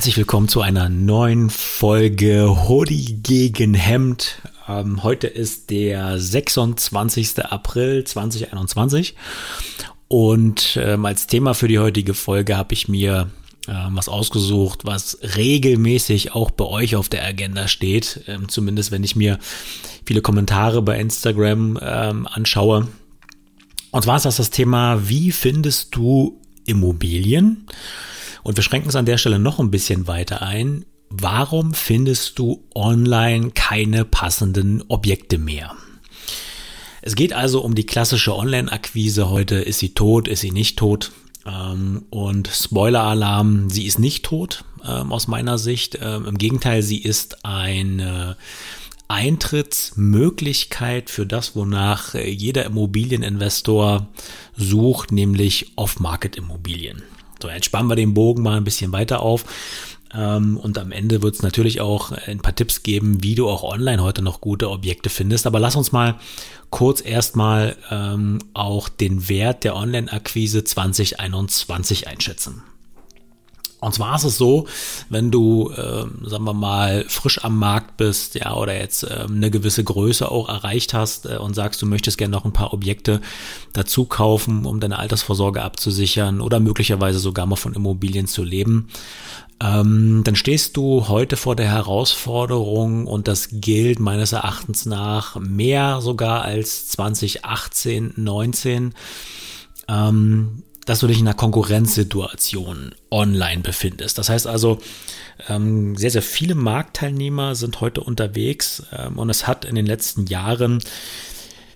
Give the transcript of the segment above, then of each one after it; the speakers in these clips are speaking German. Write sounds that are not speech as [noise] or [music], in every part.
Herzlich willkommen zu einer neuen Folge Hoodie gegen Hemd. Ähm, heute ist der 26. April 2021 und ähm, als Thema für die heutige Folge habe ich mir ähm, was ausgesucht, was regelmäßig auch bei euch auf der Agenda steht. Ähm, zumindest wenn ich mir viele Kommentare bei Instagram ähm, anschaue. Und zwar ist das das Thema, wie findest du Immobilien? Und wir schränken es an der Stelle noch ein bisschen weiter ein. Warum findest du online keine passenden Objekte mehr? Es geht also um die klassische Online-Akquise heute. Ist sie tot? Ist sie nicht tot? Ähm, und Spoiler-Alarm, sie ist nicht tot ähm, aus meiner Sicht. Ähm, Im Gegenteil, sie ist eine Eintrittsmöglichkeit für das, wonach jeder Immobilieninvestor sucht, nämlich Off-Market-Immobilien. So, jetzt spannen wir den Bogen mal ein bisschen weiter auf. Ähm, und am Ende wird es natürlich auch ein paar Tipps geben, wie du auch online heute noch gute Objekte findest. Aber lass uns mal kurz erstmal ähm, auch den Wert der Online-Akquise 2021 einschätzen. Und zwar ist es so, wenn du, äh, sagen wir mal, frisch am Markt bist, ja, oder jetzt äh, eine gewisse Größe auch erreicht hast äh, und sagst, du möchtest gerne noch ein paar Objekte dazu kaufen, um deine Altersvorsorge abzusichern oder möglicherweise sogar mal von Immobilien zu leben, ähm, dann stehst du heute vor der Herausforderung und das gilt meines Erachtens nach mehr sogar als 2018, 19. Ähm, dass du dich in einer Konkurrenzsituation online befindest. Das heißt also, ähm, sehr, sehr viele Marktteilnehmer sind heute unterwegs ähm, und es hat in den letzten Jahren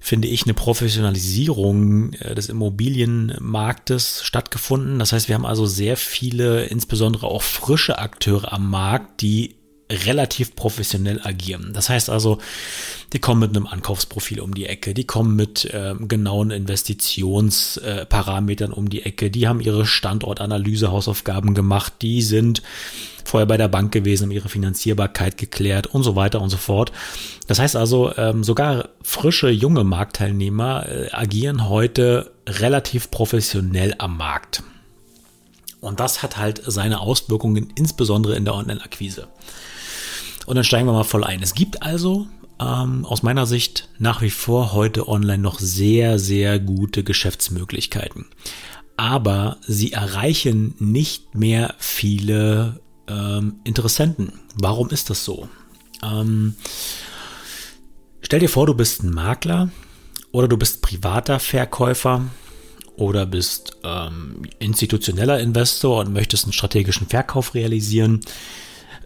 finde ich, eine Professionalisierung äh, des Immobilienmarktes stattgefunden. Das heißt, wir haben also sehr viele, insbesondere auch frische Akteure am Markt, die relativ professionell agieren. Das heißt also, die kommen mit einem Ankaufsprofil um die Ecke, die kommen mit äh, genauen Investitionsparametern äh, um die Ecke, die haben ihre Standortanalyse, Hausaufgaben gemacht, die sind vorher bei der Bank gewesen, haben ihre Finanzierbarkeit geklärt und so weiter und so fort. Das heißt also, ähm, sogar frische, junge Marktteilnehmer äh, agieren heute relativ professionell am Markt. Und das hat halt seine Auswirkungen, insbesondere in der Online-Akquise. Und dann steigen wir mal voll ein. Es gibt also ähm, aus meiner Sicht nach wie vor heute online noch sehr, sehr gute Geschäftsmöglichkeiten. Aber sie erreichen nicht mehr viele ähm, Interessenten. Warum ist das so? Ähm, stell dir vor, du bist ein Makler oder du bist privater Verkäufer oder bist ähm, institutioneller Investor und möchtest einen strategischen Verkauf realisieren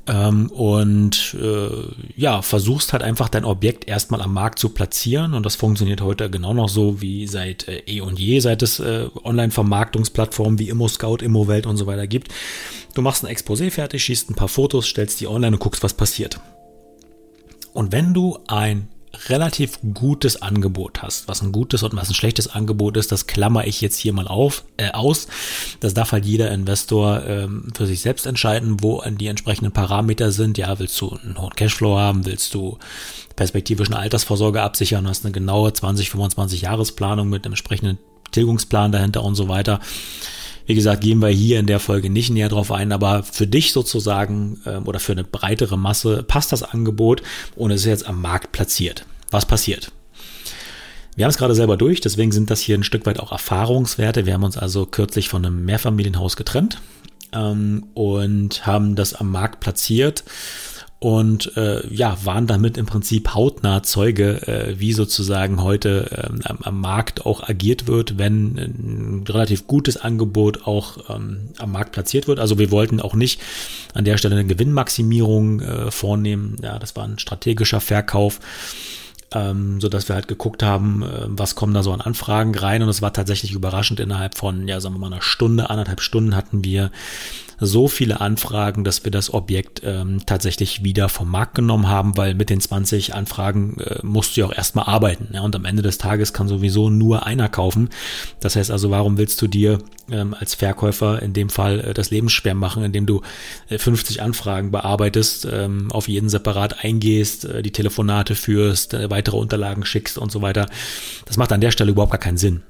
ähm, und äh, ja, versuchst halt einfach dein Objekt erstmal am Markt zu platzieren und das funktioniert heute genau noch so wie seit äh, eh und je, seit es äh, Online-Vermarktungsplattformen wie ImmoScout, ImmoWelt und so weiter gibt. Du machst ein Exposé fertig, schießt ein paar Fotos, stellst die online und guckst, was passiert. Und wenn du ein relativ gutes Angebot hast. Was ein gutes und was ein schlechtes Angebot ist, das klammer ich jetzt hier mal auf, äh, aus. Das darf halt jeder Investor ähm, für sich selbst entscheiden, wo die entsprechenden Parameter sind. Ja, willst du einen hohen Cashflow haben, willst du perspektivisch eine Altersvorsorge absichern, hast eine genaue 20, 25 Jahresplanung mit einem entsprechenden Tilgungsplan dahinter und so weiter. Wie gesagt, gehen wir hier in der Folge nicht näher drauf ein, aber für dich sozusagen ähm, oder für eine breitere Masse passt das Angebot und es ist jetzt am Markt platziert. Was passiert? Wir haben es gerade selber durch, deswegen sind das hier ein Stück weit auch Erfahrungswerte. Wir haben uns also kürzlich von einem Mehrfamilienhaus getrennt ähm, und haben das am Markt platziert und äh, ja, waren damit im Prinzip hautnah Zeuge, äh, wie sozusagen heute äh, am, Markt auch agiert wird, wenn ein relativ gutes Angebot auch ähm, am Markt platziert wird. Also wir wollten auch nicht an der Stelle eine Gewinnmaximierung äh, vornehmen. Ja, das war ein strategischer Verkauf ähm, so dass wir halt geguckt haben, äh, was kommen da so an Anfragen rein und es war tatsächlich überraschend innerhalb von, ja, sagen wir mal einer Stunde, anderthalb Stunden hatten wir so viele Anfragen, dass wir das Objekt ähm, tatsächlich wieder vom Markt genommen haben, weil mit den 20 Anfragen äh, musst du ja auch erstmal arbeiten. Ja, und am Ende des Tages kann sowieso nur einer kaufen. Das heißt also, warum willst du dir ähm, als Verkäufer in dem Fall äh, das Leben schwer machen, indem du äh, 50 Anfragen bearbeitest, ähm, auf jeden separat eingehst, äh, die Telefonate führst, äh, weitere Unterlagen schickst und so weiter. Das macht an der Stelle überhaupt gar keinen Sinn.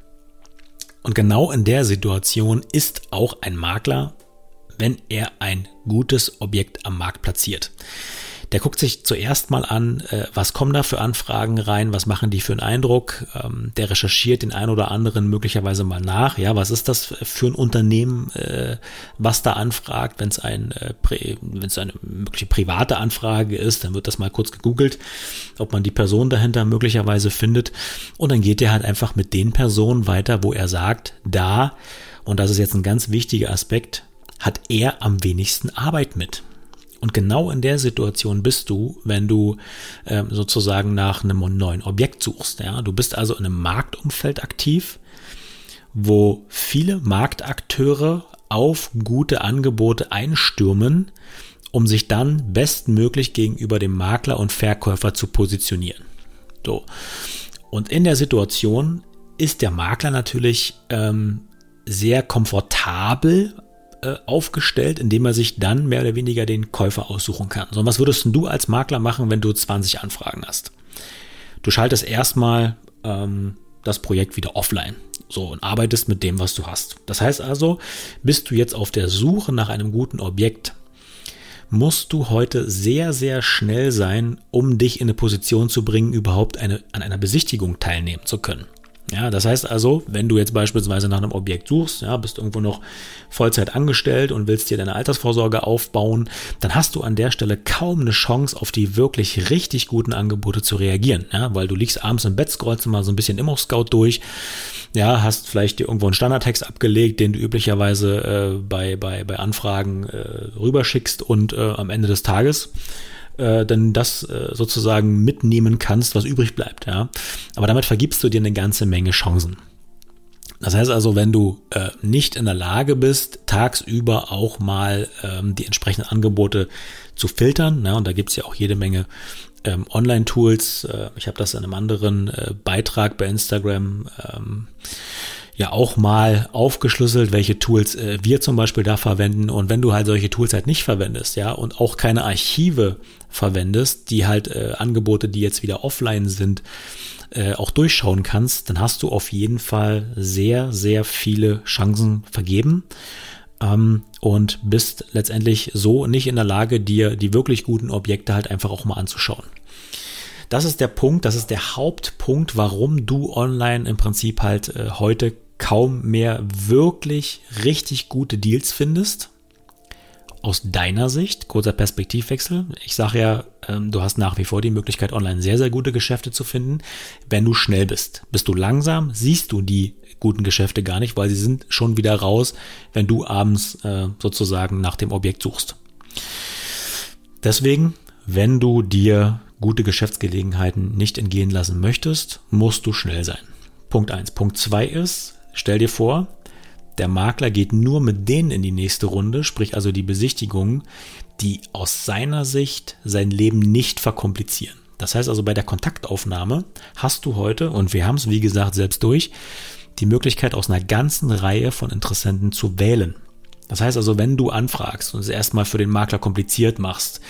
Und genau in der Situation ist auch ein Makler wenn er ein gutes Objekt am Markt platziert. Der guckt sich zuerst mal an, äh, was kommen da für Anfragen rein, was machen die für einen Eindruck. Ähm, der recherchiert den einen oder anderen möglicherweise mal nach. Ja, was ist das für ein Unternehmen, äh, was da anfragt? Wenn es ein, äh, wenn es eine mögliche private Anfrage ist, dann wird das mal kurz gegoogelt, ob man die Person dahinter möglicherweise findet. Und dann geht er halt einfach mit den Personen weiter, wo er sagt, da, und das ist jetzt ein ganz wichtiger Aspekt, hat er am wenigsten Arbeit mit. Und genau in der Situation bist du, wenn du äh, sozusagen nach einem neuen Objekt suchst. Ja? Du bist also in einem Marktumfeld aktiv, wo viele Marktakteure auf gute Angebote einstürmen, um sich dann bestmöglich gegenüber dem Makler und Verkäufer zu positionieren. So. Und in der Situation ist der Makler natürlich ähm, sehr komfortabel äh, aufgestellt, indem er sich dann mehr oder weniger den Käufer aussuchen kann. So, was würdest du als Makler machen, wenn du 20 Anfragen hast? Du schaltest erstmal ähm, das Projekt wieder offline. So, und arbeitest mit dem, was du hast. Das heißt also, bist du jetzt auf der Suche nach einem guten Objekt, musst du heute sehr, sehr schnell sein, um dich in eine Position zu bringen, überhaupt eine, an einer Besichtigung teilnehmen zu können. Ja, das heißt also, wenn du jetzt beispielsweise nach einem Objekt suchst, ja, bist irgendwo noch Vollzeit angestellt und willst dir deine Altersvorsorge aufbauen, dann hast du an der Stelle kaum eine Chance, auf die wirklich richtig guten Angebote zu reagieren, ja, weil du liegst abends im Bett, scrollst mal so ein bisschen Immo-Scout durch, ja, hast vielleicht dir irgendwo einen Standardtext abgelegt, den du üblicherweise äh, bei, bei, bei Anfragen äh, rüberschickst und äh, am Ende des Tages äh, dann das äh, sozusagen mitnehmen kannst, was übrig bleibt. Ja? Aber damit vergibst du dir eine ganze Menge Chancen. Das heißt also, wenn du äh, nicht in der Lage bist, tagsüber auch mal ähm, die entsprechenden Angebote zu filtern, ne, und da gibt's ja auch jede Menge ähm, Online-Tools, äh, ich habe das in einem anderen äh, Beitrag bei Instagram ähm, ja auch mal aufgeschlüsselt, welche Tools äh, wir zum Beispiel da verwenden. Und wenn du halt solche Tools halt nicht verwendest, ja, und auch keine Archive verwendest, die halt äh, Angebote, die jetzt wieder offline sind, äh, auch durchschauen kannst, dann hast du auf jeden Fall sehr, sehr viele Chancen vergeben ähm, und bist letztendlich so nicht in der Lage, dir die wirklich guten Objekte halt einfach auch mal anzuschauen. Das ist der Punkt, das ist der Hauptpunkt, warum du online im Prinzip halt äh, heute kaum mehr wirklich richtig gute Deals findest. Aus deiner Sicht, kurzer Perspektivwechsel. Ich sage ja, ähm, du hast nach wie vor die Möglichkeit, online sehr, sehr gute Geschäfte zu finden, wenn du schnell bist. Bist du langsam, siehst du die guten Geschäfte gar nicht, weil sie sind schon wieder raus, wenn du abends äh, sozusagen nach dem Objekt suchst. Deswegen, wenn du dir gute Geschäftsgelegenheiten nicht entgehen lassen möchtest, musst du schnell sein. Punkt eins. Punkt zwei ist, Stell dir vor, der Makler geht nur mit denen in die nächste Runde, sprich also die Besichtigungen, die aus seiner Sicht sein Leben nicht verkomplizieren. Das heißt also bei der Kontaktaufnahme hast du heute, und wir haben es wie gesagt selbst durch, die Möglichkeit aus einer ganzen Reihe von Interessenten zu wählen. Das heißt also, wenn du anfragst und es erstmal für den Makler kompliziert machst,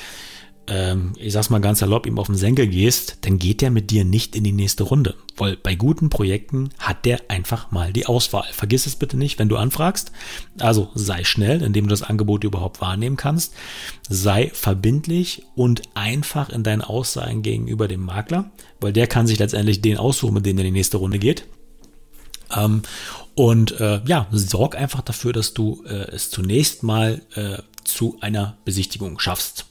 ähm, ich sag's mal ganz salopp, ihm auf den Senkel gehst, dann geht der mit dir nicht in die nächste Runde. Weil bei guten Projekten hat der einfach mal die Auswahl. Vergiss es bitte nicht, wenn du anfragst. Also sei schnell, indem du das Angebot überhaupt wahrnehmen kannst. Sei verbindlich und einfach in deinen Aussagen gegenüber dem Makler, weil der kann sich letztendlich den aussuchen, mit dem er in die nächste Runde geht. Ähm, und äh, ja, sorg einfach dafür, dass du äh, es zunächst mal äh, zu einer Besichtigung schaffst.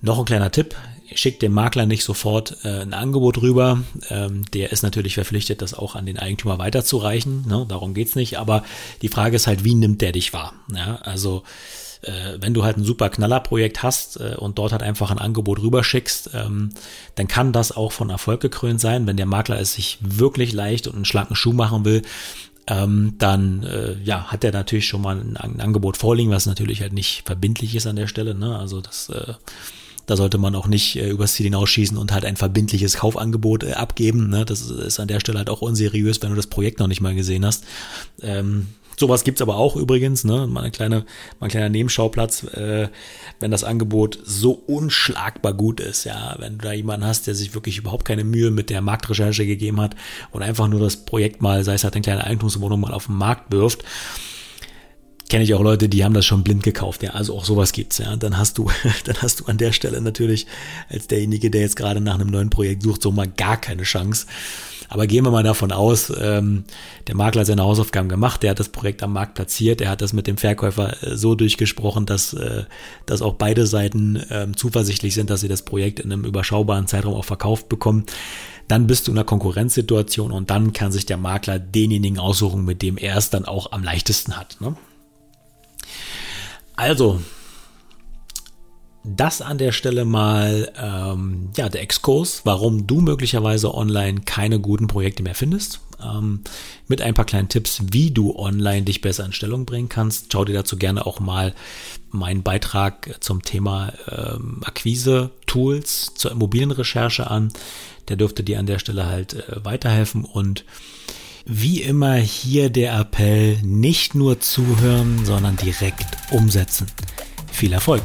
Noch ein kleiner Tipp. Schickt dem Makler nicht sofort äh, ein Angebot rüber. Ähm, der ist natürlich verpflichtet, das auch an den Eigentümer weiterzureichen. Ne? Darum geht's nicht. Aber die Frage ist halt, wie nimmt der dich wahr? Ja, also äh, wenn du halt ein super Knallerprojekt hast äh, und dort halt einfach ein Angebot rüberschickst, ähm, dann kann das auch von Erfolg gekrönt sein. Wenn der Makler es sich wirklich leicht und einen schlanken Schuh machen will, ähm, dann äh, ja, hat er natürlich schon mal ein, ein, Angebot vorliegen, was natürlich halt nicht verbindlich ist an der Stelle. Ne? Also das äh, da sollte man auch nicht äh, übers Ziel hinausschießen und halt ein verbindliches Kaufangebot äh, abgeben. Ne? Das ist an der Stelle halt auch unseriös, wenn du das Projekt noch nicht mal gesehen hast. Ähm, Sowas gibt's aber auch übrigens, ne? Mal eine kleine, mal ein kleiner Nebenschauplatz, äh, wenn das Angebot so unschlagbar gut ist, ja, wenn du da jemanden hast, der sich wirklich überhaupt keine Mühe mit der Marktrecherche gegeben hat und einfach nur das Projekt mal, sei es halt eine kleine Eigentumswohnung mal auf den Markt wirft, kenne ich auch Leute, die haben das schon blind gekauft. Ja, also auch sowas gibt's. Ja, dann hast du, [laughs] dann hast du an der Stelle natürlich als derjenige, der jetzt gerade nach einem neuen Projekt sucht, so mal gar keine Chance. Aber gehen wir mal davon aus, ähm, der Makler hat seine Hausaufgaben gemacht, der hat das Projekt am Markt platziert, der hat das mit dem Verkäufer äh, so durchgesprochen, dass, äh, dass auch beide Seiten ähm, zuversichtlich sind, dass sie das Projekt in einem überschaubaren Zeitraum auch verkauft bekommen. Dann bist du in einer Konkurrenzsituation und dann kann sich der Makler denjenigen aussuchen, mit dem er es dann auch am leichtesten hat. Ne? Also, das an der Stelle mal ähm, ja der Exkurs, warum du möglicherweise online keine guten Projekte mehr findest. Ähm, mit ein paar kleinen Tipps, wie du online dich besser in Stellung bringen kannst. Schau dir dazu gerne auch mal meinen Beitrag zum Thema ähm, Akquise-Tools zur Immobilienrecherche an. Der dürfte dir an der Stelle halt äh, weiterhelfen und wie immer hier der Appell, nicht nur zuhören, sondern direkt umsetzen. Viel Erfolg!